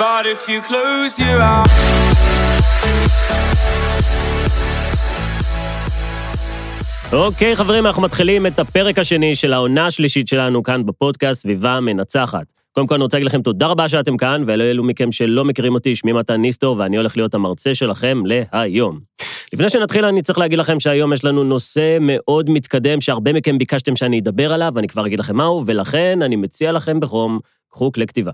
But if you close your eyes אוקיי, חברים, אנחנו מתחילים את הפרק השני של העונה השלישית שלנו כאן בפודקאסט סביבה מנצחת. קודם כל אני רוצה להגיד לכם תודה רבה שאתם כאן, ואלו מכם שלא מכירים אותי, שמי מתן ניסטור, ואני הולך להיות המרצה שלכם להיום. לפני שנתחיל, אני צריך להגיד לכם שהיום יש לנו נושא מאוד מתקדם, שהרבה מכם ביקשתם שאני אדבר עליו, ואני כבר אגיד לכם מהו, ולכן אני מציע לכם בחום, קחו כלי כתיבה.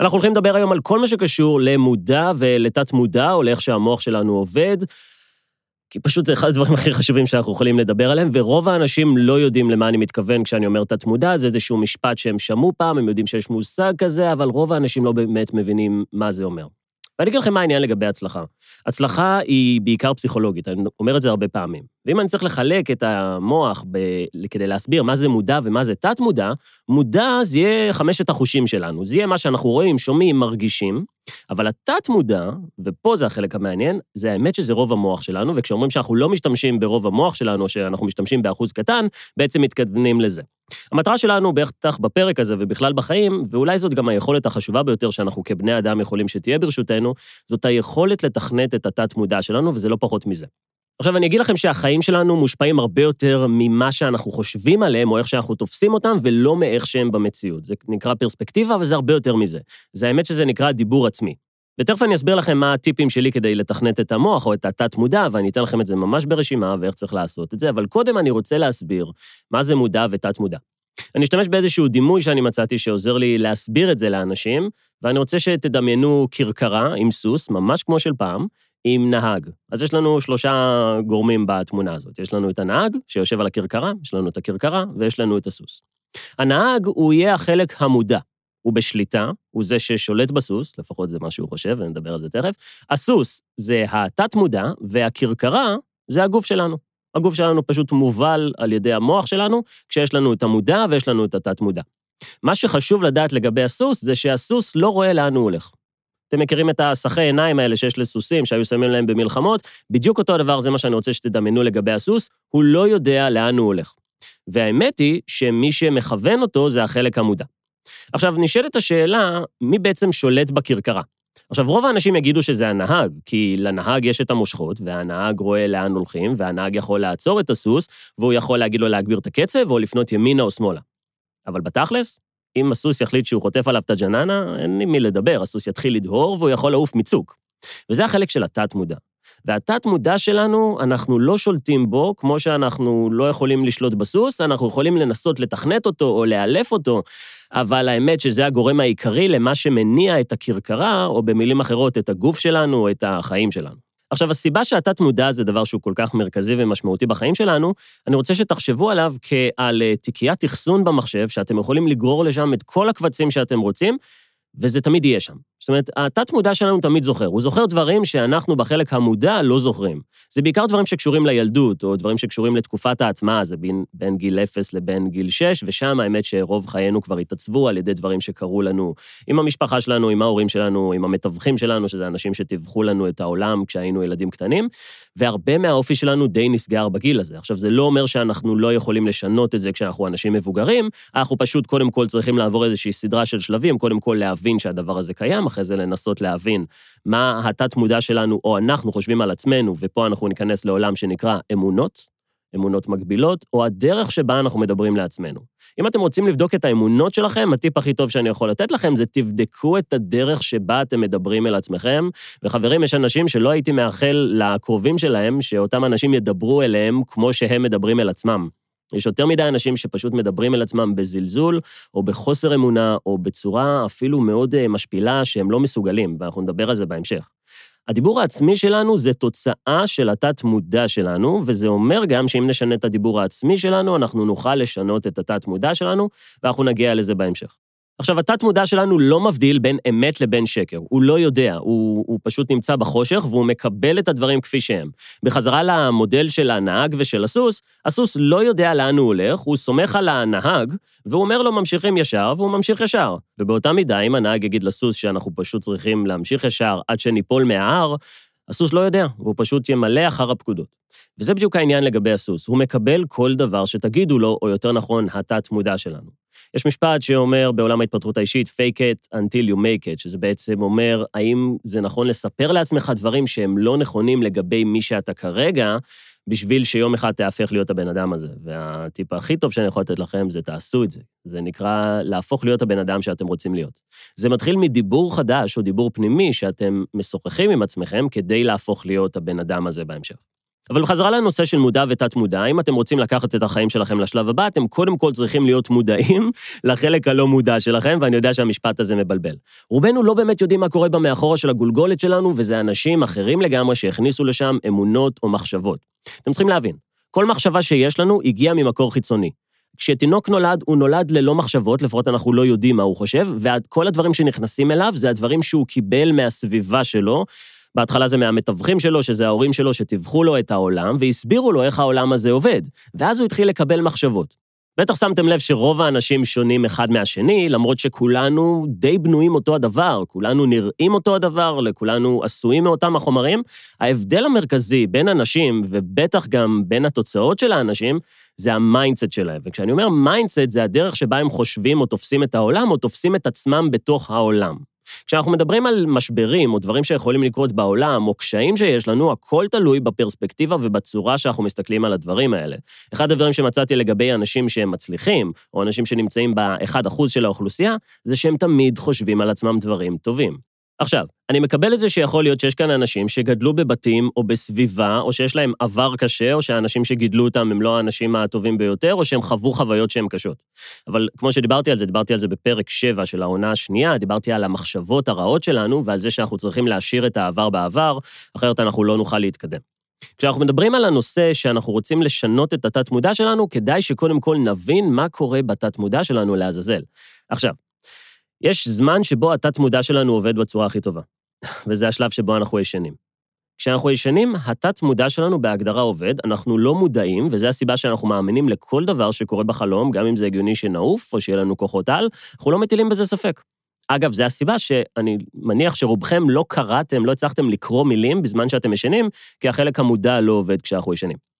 אנחנו הולכים לדבר היום על כל מה שקשור למודע ולתת מודע, או לאיך שהמוח שלנו עובד, כי פשוט זה אחד הדברים הכי חשובים שאנחנו יכולים לדבר עליהם, ורוב האנשים לא יודעים למה אני מתכוון כשאני אומר תת-מודע, זה איזשהו משפט שהם שמעו פעם, הם יודעים שיש מושג כזה, אבל רוב האנשים לא באמת מבינים מה זה אומר. ואני אגיד לכם מה העניין לגבי הצלחה. הצלחה היא בעיקר פסיכולוגית, אני אומר את זה הרבה פעמים. ואם אני צריך לחלק את המוח ב... כדי להסביר מה זה מודע ומה זה תת-מודע, מודע זה יהיה חמשת החושים שלנו. זה יהיה מה שאנחנו רואים, שומעים, מרגישים, אבל התת-מודע, ופה זה החלק המעניין, זה האמת שזה רוב המוח שלנו, וכשאומרים שאנחנו לא משתמשים ברוב המוח שלנו, שאנחנו משתמשים באחוז קטן, בעצם מתכוונים לזה. המטרה שלנו, בטח בפרק הזה ובכלל בחיים, ואולי זאת גם היכולת החשובה ביותר שאנחנו כבני אדם יכולים שתהיה ברשותנו, זאת היכולת לתכנת את התת-מודע שלנו, וזה לא פחות מזה. עכשיו, אני אגיד לכם שהחיים שלנו מושפעים הרבה יותר ממה שאנחנו חושבים עליהם, או איך שאנחנו תופסים אותם, ולא מאיך שהם במציאות. זה נקרא פרספקטיבה, אבל זה הרבה יותר מזה. זה האמת שזה נקרא דיבור עצמי. ותכף אני אסביר לכם מה הטיפים שלי כדי לתכנת את המוח או את התת-מודע, ואני אתן לכם את זה ממש ברשימה ואיך צריך לעשות את זה, אבל קודם אני רוצה להסביר מה זה מודע ותת-מודע. אני אשתמש באיזשהו דימוי שאני מצאתי שעוזר לי להסביר את זה לאנשים, ואני רוצה שתדמיינו כרכרה עם סוס, ממש כמו של פעם, עם נהג. אז יש לנו שלושה גורמים בתמונה הזאת. יש לנו את הנהג, שיושב על הכרכרה, יש לנו את הכרכרה, ויש לנו את הסוס. הנהג הוא יהיה החלק המודע. הוא בשליטה, הוא זה ששולט בסוס, לפחות זה מה שהוא חושב, ונדבר על זה תכף. הסוס זה התת-מודע, והכרכרה זה הגוף שלנו. הגוף שלנו פשוט מובל על ידי המוח שלנו, כשיש לנו את המודע ויש לנו את התת-מודע. מה שחשוב לדעת לגבי הסוס, זה שהסוס לא רואה לאן הוא הולך. אתם מכירים את הסחי עיניים האלה שיש לסוסים, שהיו שמים להם במלחמות? בדיוק אותו הדבר, זה מה שאני רוצה שתדמיינו לגבי הסוס, הוא לא יודע לאן הוא הולך. והאמת היא שמי שמכוון אותו זה החלק המודע. עכשיו, נשאלת השאלה, מי בעצם שולט בכרכרה? עכשיו, רוב האנשים יגידו שזה הנהג, כי לנהג יש את המושכות, והנהג רואה לאן הולכים, והנהג יכול לעצור את הסוס, והוא יכול להגיד לו להגביר את הקצב, או לפנות ימינה או שמאלה. אבל בתכלס, אם הסוס יחליט שהוא חוטף עליו את הג'ננה, אין עם מי לדבר, הסוס יתחיל לדהור והוא יכול לעוף מצוק. וזה החלק של התת-מודע. והתת-מודע שלנו, אנחנו לא שולטים בו, כמו שאנחנו לא יכולים לשלוט בסוס, אנחנו יכולים לנסות לתכנת אותו או לאלף אותו, אבל האמת שזה הגורם העיקרי למה שמניע את הכרכרה, או במילים אחרות, את הגוף שלנו או את החיים שלנו. עכשיו, הסיבה שהתת-מודע זה דבר שהוא כל כך מרכזי ומשמעותי בחיים שלנו, אני רוצה שתחשבו עליו כעל אה, תיקיית אחסון במחשב, שאתם יכולים לגרור לשם את כל הקבצים שאתם רוצים, וזה תמיד יהיה שם. זאת אומרת, התת-מודע שלנו תמיד זוכר. הוא זוכר דברים שאנחנו בחלק המודע לא זוכרים. זה בעיקר דברים שקשורים לילדות, או דברים שקשורים לתקופת ההטמעה, זה בין, בין גיל 0 לבין גיל 6, ושם האמת שרוב חיינו כבר התעצבו על ידי דברים שקרו לנו עם המשפחה שלנו, עם ההורים שלנו, עם המתווכים שלנו, שזה אנשים שטיווחו לנו את העולם כשהיינו ילדים קטנים, והרבה מהאופי שלנו די נסגר בגיל הזה. עכשיו, זה לא אומר שאנחנו לא יכולים לשנות את זה כשאנחנו אנשים מבוגרים, אנחנו פשוט קודם כל צריכים לעבור איזושהי סדרה של שלבים, קודם כל להבין שהדבר הזה קיים, אחרי זה לנסות להבין מה התת-מודע שלנו, או אנחנו חושבים על עצמנו, ופה אנחנו ניכנס לעולם שנקרא אמונות, אמונות מגבילות, או הדרך שבה אנחנו מדברים לעצמנו. אם אתם רוצים לבדוק את האמונות שלכם, הטיפ הכי טוב שאני יכול לתת לכם זה תבדקו את הדרך שבה אתם מדברים אל עצמכם. וחברים, יש אנשים שלא הייתי מאחל לקרובים שלהם, שאותם אנשים ידברו אליהם כמו שהם מדברים אל עצמם. יש יותר מדי אנשים שפשוט מדברים אל עצמם בזלזול, או בחוסר אמונה, או בצורה אפילו מאוד אה, משפילה, שהם לא מסוגלים, ואנחנו נדבר על זה בהמשך. הדיבור העצמי שלנו זה תוצאה של התת-מודע שלנו, וזה אומר גם שאם נשנה את הדיבור העצמי שלנו, אנחנו נוכל לשנות את התת-מודע שלנו, ואנחנו נגיע לזה בהמשך. עכשיו, התת-מודע שלנו לא מבדיל בין אמת לבין שקר. הוא לא יודע, הוא, הוא פשוט נמצא בחושך והוא מקבל את הדברים כפי שהם. בחזרה למודל של הנהג ושל הסוס, הסוס לא יודע לאן הוא הולך, הוא סומך על הנהג, והוא אומר לו ממשיכים ישר, והוא ממשיך ישר. ובאותה מידה, אם הנהג יגיד לסוס שאנחנו פשוט צריכים להמשיך ישר עד שניפול מההר, הסוס לא יודע, והוא פשוט ימלא אחר הפקודות. וזה בדיוק העניין לגבי הסוס, הוא מקבל כל דבר שתגידו לו, או יותר נכון, התת-מודע שלנו. יש משפט שאומר בעולם ההתפתחות האישית, fake it until you make it, שזה בעצם אומר, האם זה נכון לספר לעצמך דברים שהם לא נכונים לגבי מי שאתה כרגע, בשביל שיום אחד תהפך להיות הבן אדם הזה. והטיפ הכי טוב שאני יכול לתת לכם זה תעשו את זה. זה נקרא להפוך להיות הבן אדם שאתם רוצים להיות. זה מתחיל מדיבור חדש או דיבור פנימי שאתם משוחחים עם עצמכם כדי להפוך להיות הבן אדם הזה בהמשך. אבל בחזרה לנושא של מודע ותת-מודע, אם אתם רוצים לקחת את החיים שלכם לשלב הבא, אתם קודם כל צריכים להיות מודעים לחלק הלא מודע שלכם, ואני יודע שהמשפט הזה מבלבל. רובנו לא באמת יודעים מה קורה במאחורה של הגולגולת שלנו, וזה אנשים אחרים לגמרי שהכניסו לשם אמונות או מחשבות. אתם צריכים להבין, כל מחשבה שיש לנו הגיעה ממקור חיצוני. כשתינוק נולד, הוא נולד ללא מחשבות, לפחות אנחנו לא יודעים מה הוא חושב, וכל הדברים שנכנסים אליו זה הדברים שהוא קיבל מהסביבה שלו, בהתחלה זה מהמתווכים שלו, שזה ההורים שלו שטיווחו לו את העולם, והסבירו לו איך העולם הזה עובד. ואז הוא התחיל לקבל מחשבות. בטח שמתם לב שרוב האנשים שונים אחד מהשני, למרות שכולנו די בנויים אותו הדבר, כולנו נראים אותו הדבר, לכולנו עשויים מאותם החומרים. ההבדל המרכזי בין אנשים, ובטח גם בין התוצאות של האנשים, זה ה mindset שלהם. וכשאני אומר mindset, זה הדרך שבה הם חושבים או תופסים את העולם, או תופסים את עצמם בתוך העולם. כשאנחנו מדברים על משברים או דברים שיכולים לקרות בעולם, או קשיים שיש לנו, הכל תלוי בפרספקטיבה ובצורה שאנחנו מסתכלים על הדברים האלה. אחד הדברים שמצאתי לגבי אנשים שהם מצליחים, או אנשים שנמצאים ב-1% של האוכלוסייה, זה שהם תמיד חושבים על עצמם דברים טובים. עכשיו, אני מקבל את זה שיכול להיות שיש כאן אנשים שגדלו בבתים או בסביבה, או שיש להם עבר קשה, או שהאנשים שגידלו אותם הם לא האנשים הטובים ביותר, או שהם חוו חוויות שהן קשות. אבל כמו שדיברתי על זה, דיברתי על זה בפרק 7 של העונה השנייה, דיברתי על המחשבות הרעות שלנו ועל זה שאנחנו צריכים להשאיר את העבר בעבר, אחרת אנחנו לא נוכל להתקדם. כשאנחנו מדברים על הנושא שאנחנו רוצים לשנות את התת-מודע שלנו, כדאי שקודם כל נבין מה קורה בתת-מודע שלנו לעזאזל. עכשיו, יש זמן שבו התת-מודע שלנו עובד בצורה הכי טובה, וזה השלב שבו אנחנו ישנים. כשאנחנו ישנים, התת-מודע שלנו בהגדרה עובד, אנחנו לא מודעים, וזו הסיבה שאנחנו מאמינים לכל דבר שקורה בחלום, גם אם זה הגיוני שנעוף או שיהיה לנו כוחות על, אנחנו לא מטילים בזה ספק. אגב, זו הסיבה שאני מניח שרובכם לא קראתם, לא הצלחתם לקרוא מילים בזמן שאתם ישנים, כי החלק המודע לא עובד כשאנחנו ישנים.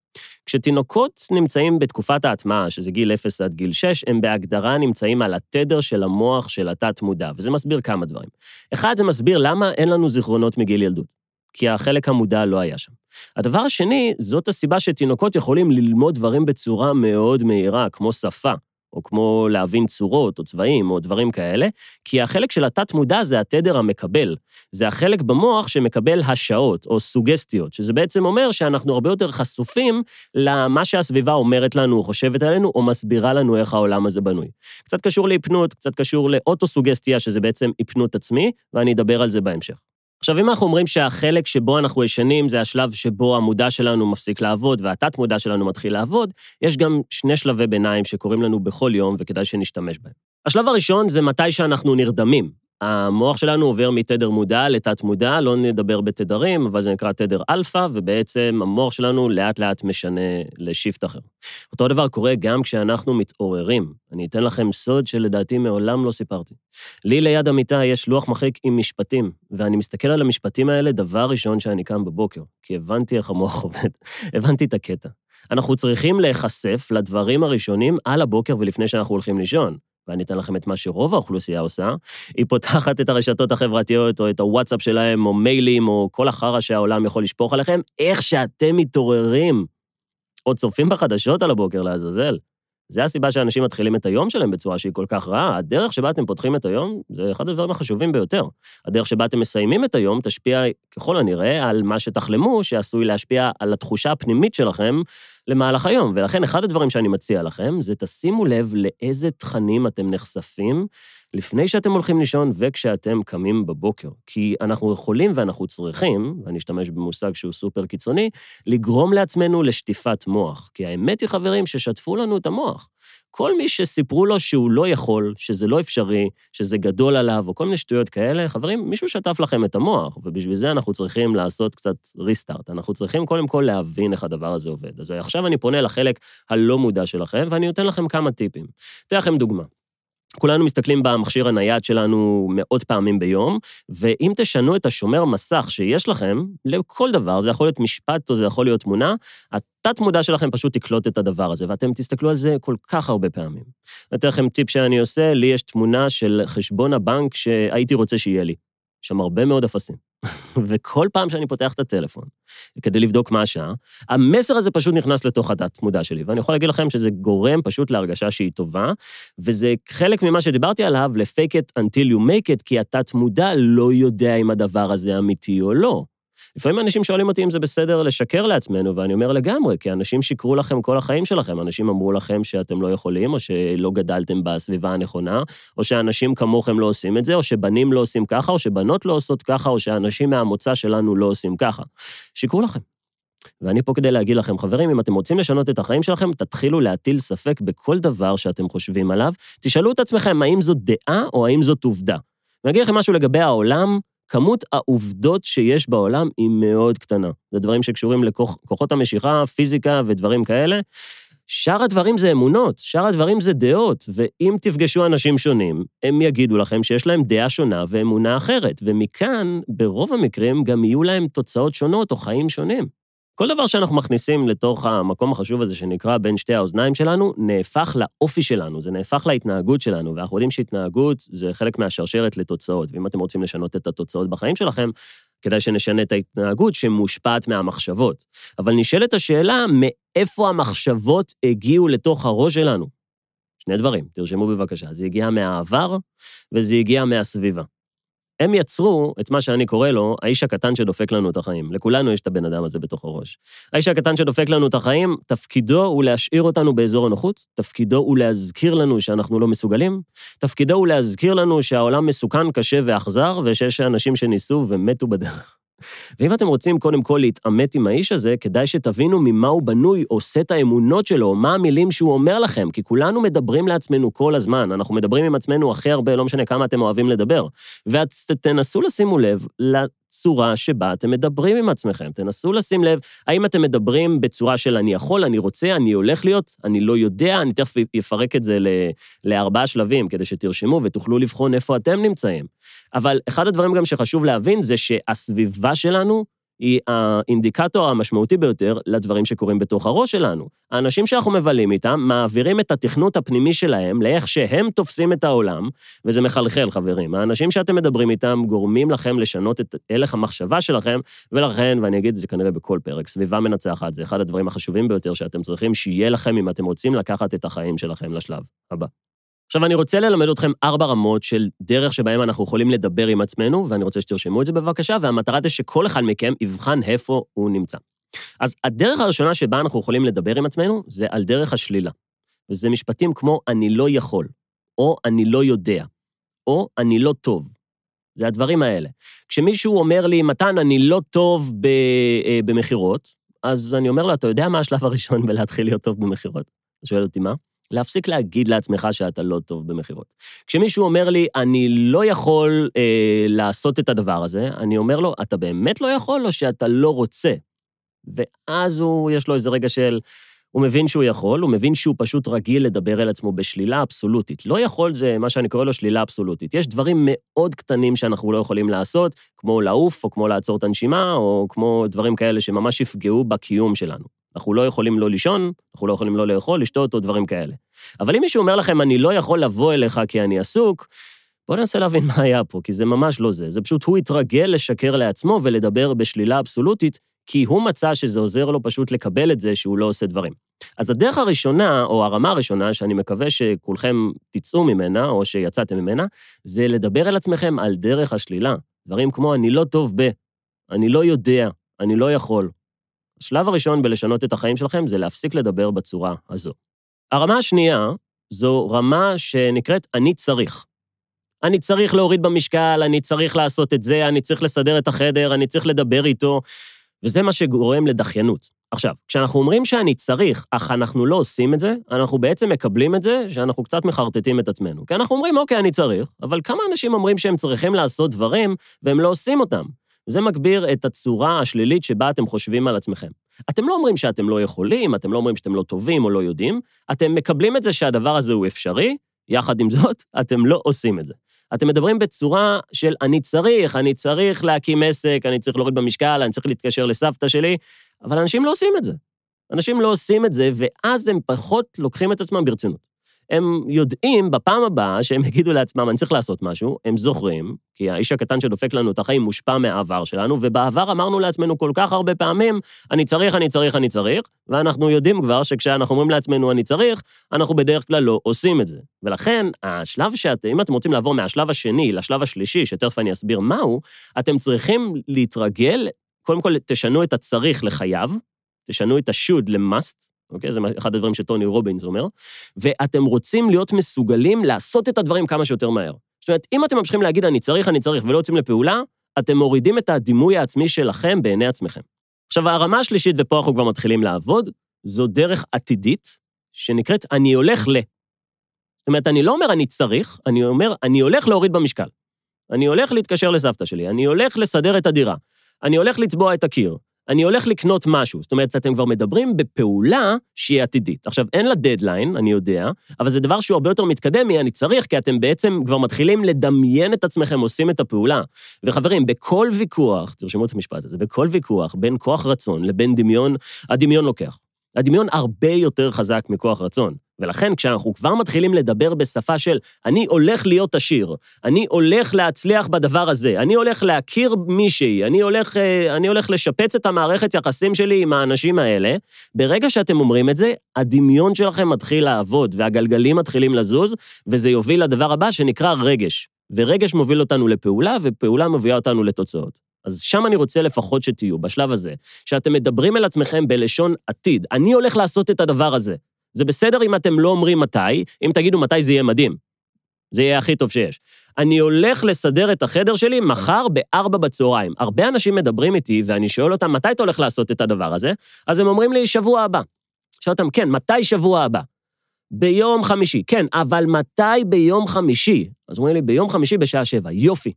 כשתינוקות נמצאים בתקופת ההטמעה, שזה גיל 0 עד גיל 6, הם בהגדרה נמצאים על התדר של המוח של התת-מודע, וזה מסביר כמה דברים. אחד, זה מסביר למה אין לנו זיכרונות מגיל ילדות. כי החלק המודע לא היה שם. הדבר השני, זאת הסיבה שתינוקות יכולים ללמוד דברים בצורה מאוד מהירה, כמו שפה, או כמו להבין צורות או צבעים או דברים כאלה, כי החלק של התת-מודע זה התדר המקבל. זה החלק במוח שמקבל השעות או סוגסטיות, שזה בעצם אומר שאנחנו הרבה יותר חשופים למה שהסביבה אומרת לנו או חושבת עלינו, או מסבירה לנו איך העולם הזה בנוי. קצת קשור להיפנות, קצת קשור לאוטוסוגסטיה, שזה בעצם היפנות עצמי, ואני אדבר על זה בהמשך. עכשיו, אם אנחנו אומרים שהחלק שבו אנחנו ישנים זה השלב שבו המודע שלנו מפסיק לעבוד והתת-מודע שלנו מתחיל לעבוד, יש גם שני שלבי ביניים שקורים לנו בכל יום וכדאי שנשתמש בהם. השלב הראשון זה מתי שאנחנו נרדמים. המוח שלנו עובר מתדר מודע לתת מודע, לא נדבר בתדרים, אבל זה נקרא תדר אלפא, ובעצם המוח שלנו לאט-לאט משנה ל shift אחר. אותו דבר קורה גם כשאנחנו מתעוררים. אני אתן לכם סוד שלדעתי מעולם לא סיפרתי. לי ליד המיטה יש לוח מחק עם משפטים, ואני מסתכל על המשפטים האלה דבר ראשון שאני קם בבוקר, כי הבנתי איך המוח עובד, הבנתי את הקטע. אנחנו צריכים להיחשף לדברים הראשונים על הבוקר ולפני שאנחנו הולכים לישון. ואני אתן לכם את מה שרוב האוכלוסייה עושה, היא פותחת את הרשתות החברתיות, או את הוואטסאפ שלהם, או מיילים, או כל החרא שהעולם יכול לשפוך עליכם, איך שאתם מתעוררים. או צופים בחדשות על הבוקר לעזאזל. זה הסיבה שאנשים מתחילים את היום שלהם בצורה שהיא כל כך רעה. הדרך שבה אתם פותחים את היום זה אחד הדברים החשובים ביותר. הדרך שבה אתם מסיימים את היום תשפיע ככל הנראה על מה שתחלמו, שעשוי להשפיע על התחושה הפנימית שלכם למהלך היום. ולכן אחד הדברים שאני מציע לכם זה תשימו לב לאיזה תכנים אתם נחשפים לפני שאתם הולכים לישון וכשאתם קמים בבוקר. כי אנחנו יכולים ואנחנו צריכים, ואני אשתמש במושג שהוא סופר קיצוני, לגרום לעצמנו לשטיפת מוח. כי האמת היא, חברים, ששטפו לנו את המוח. כל מי שסיפרו לו שהוא לא יכול, שזה לא אפשרי, שזה גדול עליו, או כל מיני שטויות כאלה, חברים, מישהו שטף לכם את המוח, ובשביל זה אנחנו צריכים לעשות קצת ריסטארט. אנחנו צריכים קודם כל להבין איך הדבר הזה עובד. אז עכשיו אני פונה לחלק הלא מודע שלכם, ואני נותן לכם כמה טיפים. אתן לכם דוגמה. כולנו מסתכלים במכשיר הנייד שלנו מאות פעמים ביום, ואם תשנו את השומר מסך שיש לכם, לכל דבר, זה יכול להיות משפט או זה יכול להיות תמונה, התת-מודע שלכם פשוט תקלוט את הדבר הזה, ואתם תסתכלו על זה כל כך הרבה פעמים. אני אתן לכם טיפ שאני עושה, לי יש תמונה של חשבון הבנק שהייתי רוצה שיהיה לי. יש שם הרבה מאוד אפסים. וכל פעם שאני פותח את הטלפון כדי לבדוק מה השעה, המסר הזה פשוט נכנס לתוך התת-מודע שלי, ואני יכול להגיד לכם שזה גורם פשוט להרגשה שהיא טובה, וזה חלק ממה שדיברתי עליו, ל-fake it until you make it, כי התת-מודע לא יודע אם הדבר הזה אמיתי או לא. לפעמים אנשים שואלים אותי אם זה בסדר לשקר לעצמנו, ואני אומר לגמרי, כי אנשים שיקרו לכם כל החיים שלכם. אנשים אמרו לכם שאתם לא יכולים, או שלא גדלתם בסביבה הנכונה, או שאנשים כמוכם לא עושים את זה, או שבנים לא עושים ככה, או שבנות לא עושות ככה, או שאנשים מהמוצא שלנו לא עושים ככה. שיקרו לכם. ואני פה כדי להגיד לכם, חברים, אם אתם רוצים לשנות את החיים שלכם, תתחילו להטיל ספק בכל דבר שאתם חושבים עליו. תשאלו את עצמכם, האם זו דעה או האם זאת עובדה. אני אגיד לכם משהו לגבי העולם, כמות העובדות שיש בעולם היא מאוד קטנה. זה דברים שקשורים לכוחות המשיכה, פיזיקה ודברים כאלה. שאר הדברים זה אמונות, שאר הדברים זה דעות, ואם תפגשו אנשים שונים, הם יגידו לכם שיש להם דעה שונה ואמונה אחרת, ומכאן, ברוב המקרים, גם יהיו להם תוצאות שונות או חיים שונים. כל דבר שאנחנו מכניסים לתוך המקום החשוב הזה שנקרא בין שתי האוזניים שלנו, נהפך לאופי שלנו, זה נהפך להתנהגות שלנו, ואנחנו יודעים שהתנהגות זה חלק מהשרשרת לתוצאות, ואם אתם רוצים לשנות את התוצאות בחיים שלכם, כדאי שנשנה את ההתנהגות שמושפעת מהמחשבות. אבל נשאלת השאלה, מאיפה המחשבות הגיעו לתוך הראש שלנו? שני דברים, תרשמו בבקשה, זה הגיע מהעבר וזה הגיע מהסביבה. הם יצרו את מה שאני קורא לו האיש הקטן שדופק לנו את החיים. לכולנו יש את הבן אדם הזה בתוך הראש. האיש הקטן שדופק לנו את החיים, תפקידו הוא להשאיר אותנו באזור הנוחות, תפקידו הוא להזכיר לנו שאנחנו לא מסוגלים, תפקידו הוא להזכיר לנו שהעולם מסוכן, קשה ואכזר, ושיש אנשים שניסו ומתו בדרך. ואם אתם רוצים קודם כל להתעמת עם האיש הזה, כדאי שתבינו ממה הוא בנוי, או סט האמונות שלו, או מה המילים שהוא אומר לכם, כי כולנו מדברים לעצמנו כל הזמן, אנחנו מדברים עם עצמנו הכי הרבה, לא משנה כמה אתם אוהבים לדבר. ותנסו לשימו לב צורה שבה אתם מדברים עם עצמכם. תנסו לשים לב, האם אתם מדברים בצורה של אני יכול, אני רוצה, אני הולך להיות, אני לא יודע, אני תכף אפרק את זה לארבעה שלבים, כדי שתרשמו ותוכלו לבחון איפה אתם נמצאים. אבל אחד הדברים גם שחשוב להבין זה שהסביבה שלנו, היא האינדיקטור המשמעותי ביותר לדברים שקורים בתוך הראש שלנו. האנשים שאנחנו מבלים איתם מעבירים את התכנות הפנימי שלהם לאיך שהם תופסים את העולם, וזה מחלחל, חברים. האנשים שאתם מדברים איתם גורמים לכם לשנות את הלך המחשבה שלכם, ולכן, ואני אגיד את זה כנראה בכל פרק, סביבה מנצחת זה אחד הדברים החשובים ביותר שאתם צריכים שיהיה לכם אם אתם רוצים לקחת את החיים שלכם לשלב הבא. עכשיו, אני רוצה ללמד אתכם ארבע רמות של דרך שבהם אנחנו יכולים לדבר עם עצמנו, ואני רוצה שתרשמו את זה בבקשה, והמטרה זה שכל אחד מכם יבחן איפה הוא נמצא. אז הדרך הראשונה שבה אנחנו יכולים לדבר עם עצמנו, זה על דרך השלילה. וזה משפטים כמו אני לא יכול, או אני לא יודע, או אני לא טוב. זה הדברים האלה. כשמישהו אומר לי, מתן, אני לא טוב אה, במכירות, אז אני אומר לו, אתה יודע מה השלב הראשון בלהתחיל להיות טוב במכירות? אתה שואל אותי מה? להפסיק להגיד לעצמך שאתה לא טוב במכירות. כשמישהו אומר לי, אני לא יכול אה, לעשות את הדבר הזה, אני אומר לו, אתה באמת לא יכול או שאתה לא רוצה? ואז הוא, יש לו איזה רגע של, הוא מבין שהוא יכול, הוא מבין שהוא פשוט רגיל לדבר אל עצמו בשלילה אבסולוטית. לא יכול זה מה שאני קורא לו שלילה אבסולוטית. יש דברים מאוד קטנים שאנחנו לא יכולים לעשות, כמו לעוף, או כמו לעצור את הנשימה, או כמו דברים כאלה שממש יפגעו בקיום שלנו. אנחנו לא יכולים לא לישון, אנחנו לא יכולים לא לאכול, לשתות או דברים כאלה. אבל אם מישהו אומר לכם, אני לא יכול לבוא אליך כי אני עסוק, בואו ננסה להבין מה היה פה, כי זה ממש לא זה. זה פשוט הוא התרגל לשקר לעצמו ולדבר בשלילה אבסולוטית, כי הוא מצא שזה עוזר לו פשוט לקבל את זה שהוא לא עושה דברים. אז הדרך הראשונה, או הרמה הראשונה, שאני מקווה שכולכם תצאו ממנה, או שיצאתם ממנה, זה לדבר אל עצמכם על דרך השלילה. דברים כמו, אני לא טוב ב, אני לא יודע, אני לא יכול, השלב הראשון בלשנות את החיים שלכם זה להפסיק לדבר בצורה הזו. הרמה השנייה זו רמה שנקראת אני צריך. אני צריך להוריד במשקל, אני צריך לעשות את זה, אני צריך לסדר את החדר, אני צריך לדבר איתו, וזה מה שגורם לדחיינות. עכשיו, כשאנחנו אומרים שאני צריך, אך אנחנו לא עושים את זה, אנחנו בעצם מקבלים את זה שאנחנו קצת מחרטטים את עצמנו. כי אנחנו אומרים, אוקיי, אני צריך, אבל כמה אנשים אומרים שהם צריכים לעשות דברים והם לא עושים אותם? זה מגביר את הצורה השלילית שבה אתם חושבים על עצמכם. אתם לא אומרים שאתם לא יכולים, אתם לא אומרים שאתם לא טובים או לא יודעים, אתם מקבלים את זה שהדבר הזה הוא אפשרי, יחד עם זאת, אתם לא עושים את זה. אתם מדברים בצורה של אני צריך, אני צריך להקים עסק, אני צריך להוריד במשקל, אני צריך להתקשר לסבתא שלי, אבל אנשים לא עושים את זה. אנשים לא עושים את זה, ואז הם פחות לוקחים את עצמם ברצינות. הם יודעים בפעם הבאה שהם יגידו לעצמם, אני צריך לעשות משהו, הם זוכרים, כי האיש הקטן שדופק לנו את החיים מושפע מהעבר שלנו, ובעבר אמרנו לעצמנו כל כך הרבה פעמים, אני צריך, אני צריך, אני צריך, ואנחנו יודעים כבר שכשאנחנו אומרים לעצמנו אני צריך, אנחנו בדרך כלל לא עושים את זה. ולכן, השלב שאתם, אם אתם רוצים לעבור מהשלב השני לשלב השלישי, שתכף אני אסביר מהו, אתם צריכים להתרגל, קודם כל תשנו את הצריך לחייב, תשנו את ה-should ל-must, אוקיי? זה אחד הדברים שטוני רובינס אומר, ואתם רוצים להיות מסוגלים לעשות את הדברים כמה שיותר מהר. זאת אומרת, אם אתם ממשיכים להגיד אני צריך, אני צריך, ולא יוצאים לפעולה, אתם מורידים את הדימוי העצמי שלכם בעיני עצמכם. עכשיו, הרמה השלישית, ופה אנחנו כבר מתחילים לעבוד, זו דרך עתידית, שנקראת אני הולך ל. זאת אומרת, אני לא אומר אני צריך, אני אומר אני הולך להוריד במשקל. אני הולך להתקשר לסבתא שלי, אני הולך לסדר את הדירה, אני הולך לצבוע את הקיר, אני הולך לקנות משהו. זאת אומרת, אתם כבר מדברים בפעולה שהיא עתידית. עכשיו, אין לה דדליין, אני יודע, אבל זה דבר שהוא הרבה יותר מתקדם מ"אני צריך", כי אתם בעצם כבר מתחילים לדמיין את עצמכם עושים את הפעולה. וחברים, בכל ויכוח, תרשמו את המשפט הזה, בכל ויכוח בין כוח רצון לבין דמיון, הדמיון לוקח. הדמיון הרבה יותר חזק מכוח רצון. ולכן כשאנחנו כבר מתחילים לדבר בשפה של אני הולך להיות עשיר, אני הולך להצליח בדבר הזה, אני הולך להכיר מישהי, אני הולך, אה, אני הולך לשפץ את המערכת יחסים שלי עם האנשים האלה, ברגע שאתם אומרים את זה, הדמיון שלכם מתחיל לעבוד והגלגלים מתחילים לזוז, וזה יוביל לדבר הבא שנקרא רגש. ורגש מוביל אותנו לפעולה, ופעולה מובילה אותנו לתוצאות. אז שם אני רוצה לפחות שתהיו, בשלב הזה, שאתם מדברים אל עצמכם בלשון עתיד. אני הולך לעשות את הדבר הזה. זה בסדר אם אתם לא אומרים מתי, אם תגידו מתי זה יהיה מדהים. זה יהיה הכי טוב שיש. אני הולך לסדר את החדר שלי מחר בארבע בצהריים. הרבה אנשים מדברים איתי, ואני שואל אותם, מתי אתה הולך לעשות את הדבר הזה? אז הם אומרים לי, שבוע הבא. שואל אותם, כן, מתי שבוע הבא? ביום חמישי. כן, אבל מתי ביום חמישי? אז אומרים לי, ביום חמישי בשעה שבע. יופי.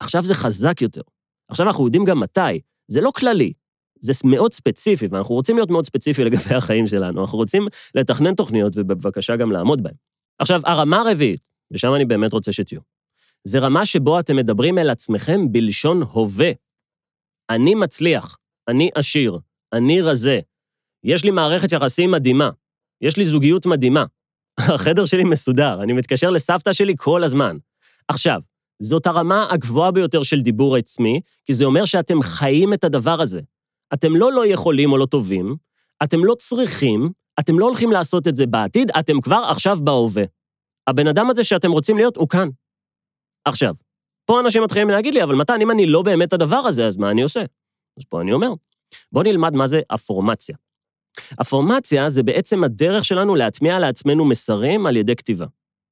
עכשיו זה חזק יותר. עכשיו אנחנו יודעים גם מתי. זה לא כללי, זה מאוד ספציפי, ואנחנו רוצים להיות מאוד ספציפי לגבי החיים שלנו. אנחנו רוצים לתכנן תוכניות ובבקשה גם לעמוד בהן. עכשיו, הרמה הרביעית, ושם אני באמת רוצה שתהיו, זה רמה שבו אתם מדברים אל עצמכם בלשון הווה. אני מצליח, אני עשיר, אני רזה, יש לי מערכת יחסים מדהימה, יש לי זוגיות מדהימה, החדר שלי מסודר, אני מתקשר לסבתא שלי כל הזמן. עכשיו, זאת הרמה הגבוהה ביותר של דיבור עצמי, כי זה אומר שאתם חיים את הדבר הזה. אתם לא לא יכולים או לא טובים, אתם לא צריכים, אתם לא הולכים לעשות את זה בעתיד, אתם כבר עכשיו בהווה. הבן אדם הזה שאתם רוצים להיות, הוא כאן. עכשיו, פה אנשים מתחילים להגיד לי, אבל מתן, אם אני לא באמת הדבר הזה, אז מה אני עושה? אז פה אני אומר, בואו נלמד מה זה הפורמציה. הפורמציה זה בעצם הדרך שלנו להטמיע לעצמנו מסרים על ידי כתיבה.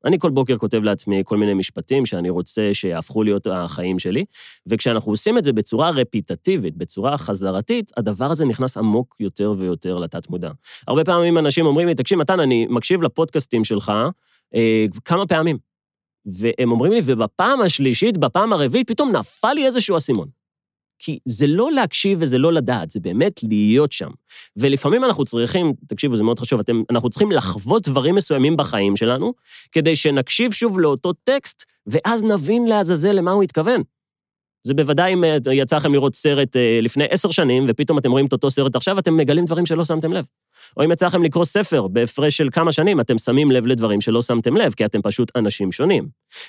אני כל בוקר כותב לעצמי כל מיני משפטים שאני רוצה שיהפכו להיות החיים שלי, וכשאנחנו עושים את זה בצורה רפיטטיבית, בצורה חזרתית, הדבר הזה נכנס עמוק יותר ויותר לתת-מודע. הרבה פעמים אנשים אומרים לי, תקשיב, מתן, אני מקשיב לפודקאסטים שלך אה, כמה פעמים. והם אומרים לי, ובפעם השלישית, בפעם הרביעית, פתאום נפל לי איזשהו אסימון. כי זה לא להקשיב וזה לא לדעת, זה באמת להיות שם. ולפעמים אנחנו צריכים, תקשיבו, זה מאוד חשוב, אתם, אנחנו צריכים לחוות דברים מסוימים בחיים שלנו, כדי שנקשיב שוב לאותו טקסט, ואז נבין לעזאזל למה הוא התכוון. זה בוודאי אם אה, יצא לכם לראות סרט אה, לפני עשר שנים, ופתאום אתם רואים את אותו סרט עכשיו, אתם מגלים דברים שלא שמתם לב. או אם יצא לכם לקרוא ספר בהפרש של כמה שנים, אתם שמים לב לדברים שלא שמתם לב, כי אתם פשוט אנשים שונים.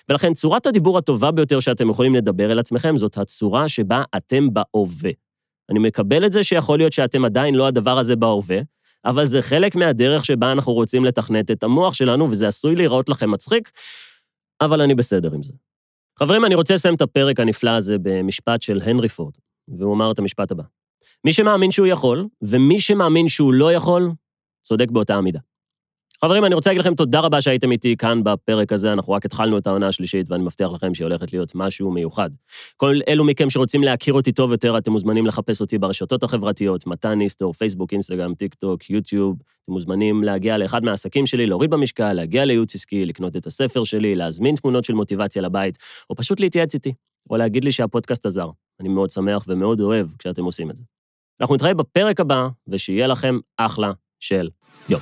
ולכן צורת הדיבור הטובה ביותר שאתם יכולים לדבר אל עצמכם, זאת הצורה שבה אתם בהווה. אני מקבל את זה שיכול להיות שאתם עדיין לא הדבר הזה בהווה, אבל זה חלק מהדרך שבה אנחנו רוצים לתכנת את המוח שלנו, וזה עשוי להיראות לכם מצחיק, אבל אני בסדר עם זה. חברים, אני רוצה לסיים את הפרק הנפלא הזה במשפט של הנרי פורד, והוא אמר את המשפט הבא: מי שמאמין שהוא יכול, ומי שמאמין שהוא לא יכול, צודק באותה המידה. חברים, אני רוצה להגיד לכם תודה רבה שהייתם איתי כאן בפרק הזה, אנחנו רק התחלנו את העונה השלישית, ואני מבטיח לכם שהיא הולכת להיות משהו מיוחד. כל אלו מכם שרוצים להכיר אותי טוב יותר, אתם מוזמנים לחפש אותי ברשתות החברתיות, מתן ניסטור, פייסבוק, אינסטגרם, טיק טוק, יוטיוב. אתם מוזמנים להגיע לאחד מהעסקים שלי, להוריד במשקל, להגיע לייעוץ עסקי, לקנות את הספר שלי, להזמין תמונות של מוטיבציה לבית, או פשוט להתייעץ איתי, או להגיד לי שהפודקאסט עזר. אני מאוד שמח ומאוד אוהב כשאתם עושים את זה. אנחנו נתראה בפרק הבא, ושיהיה לכם אחלה של יום.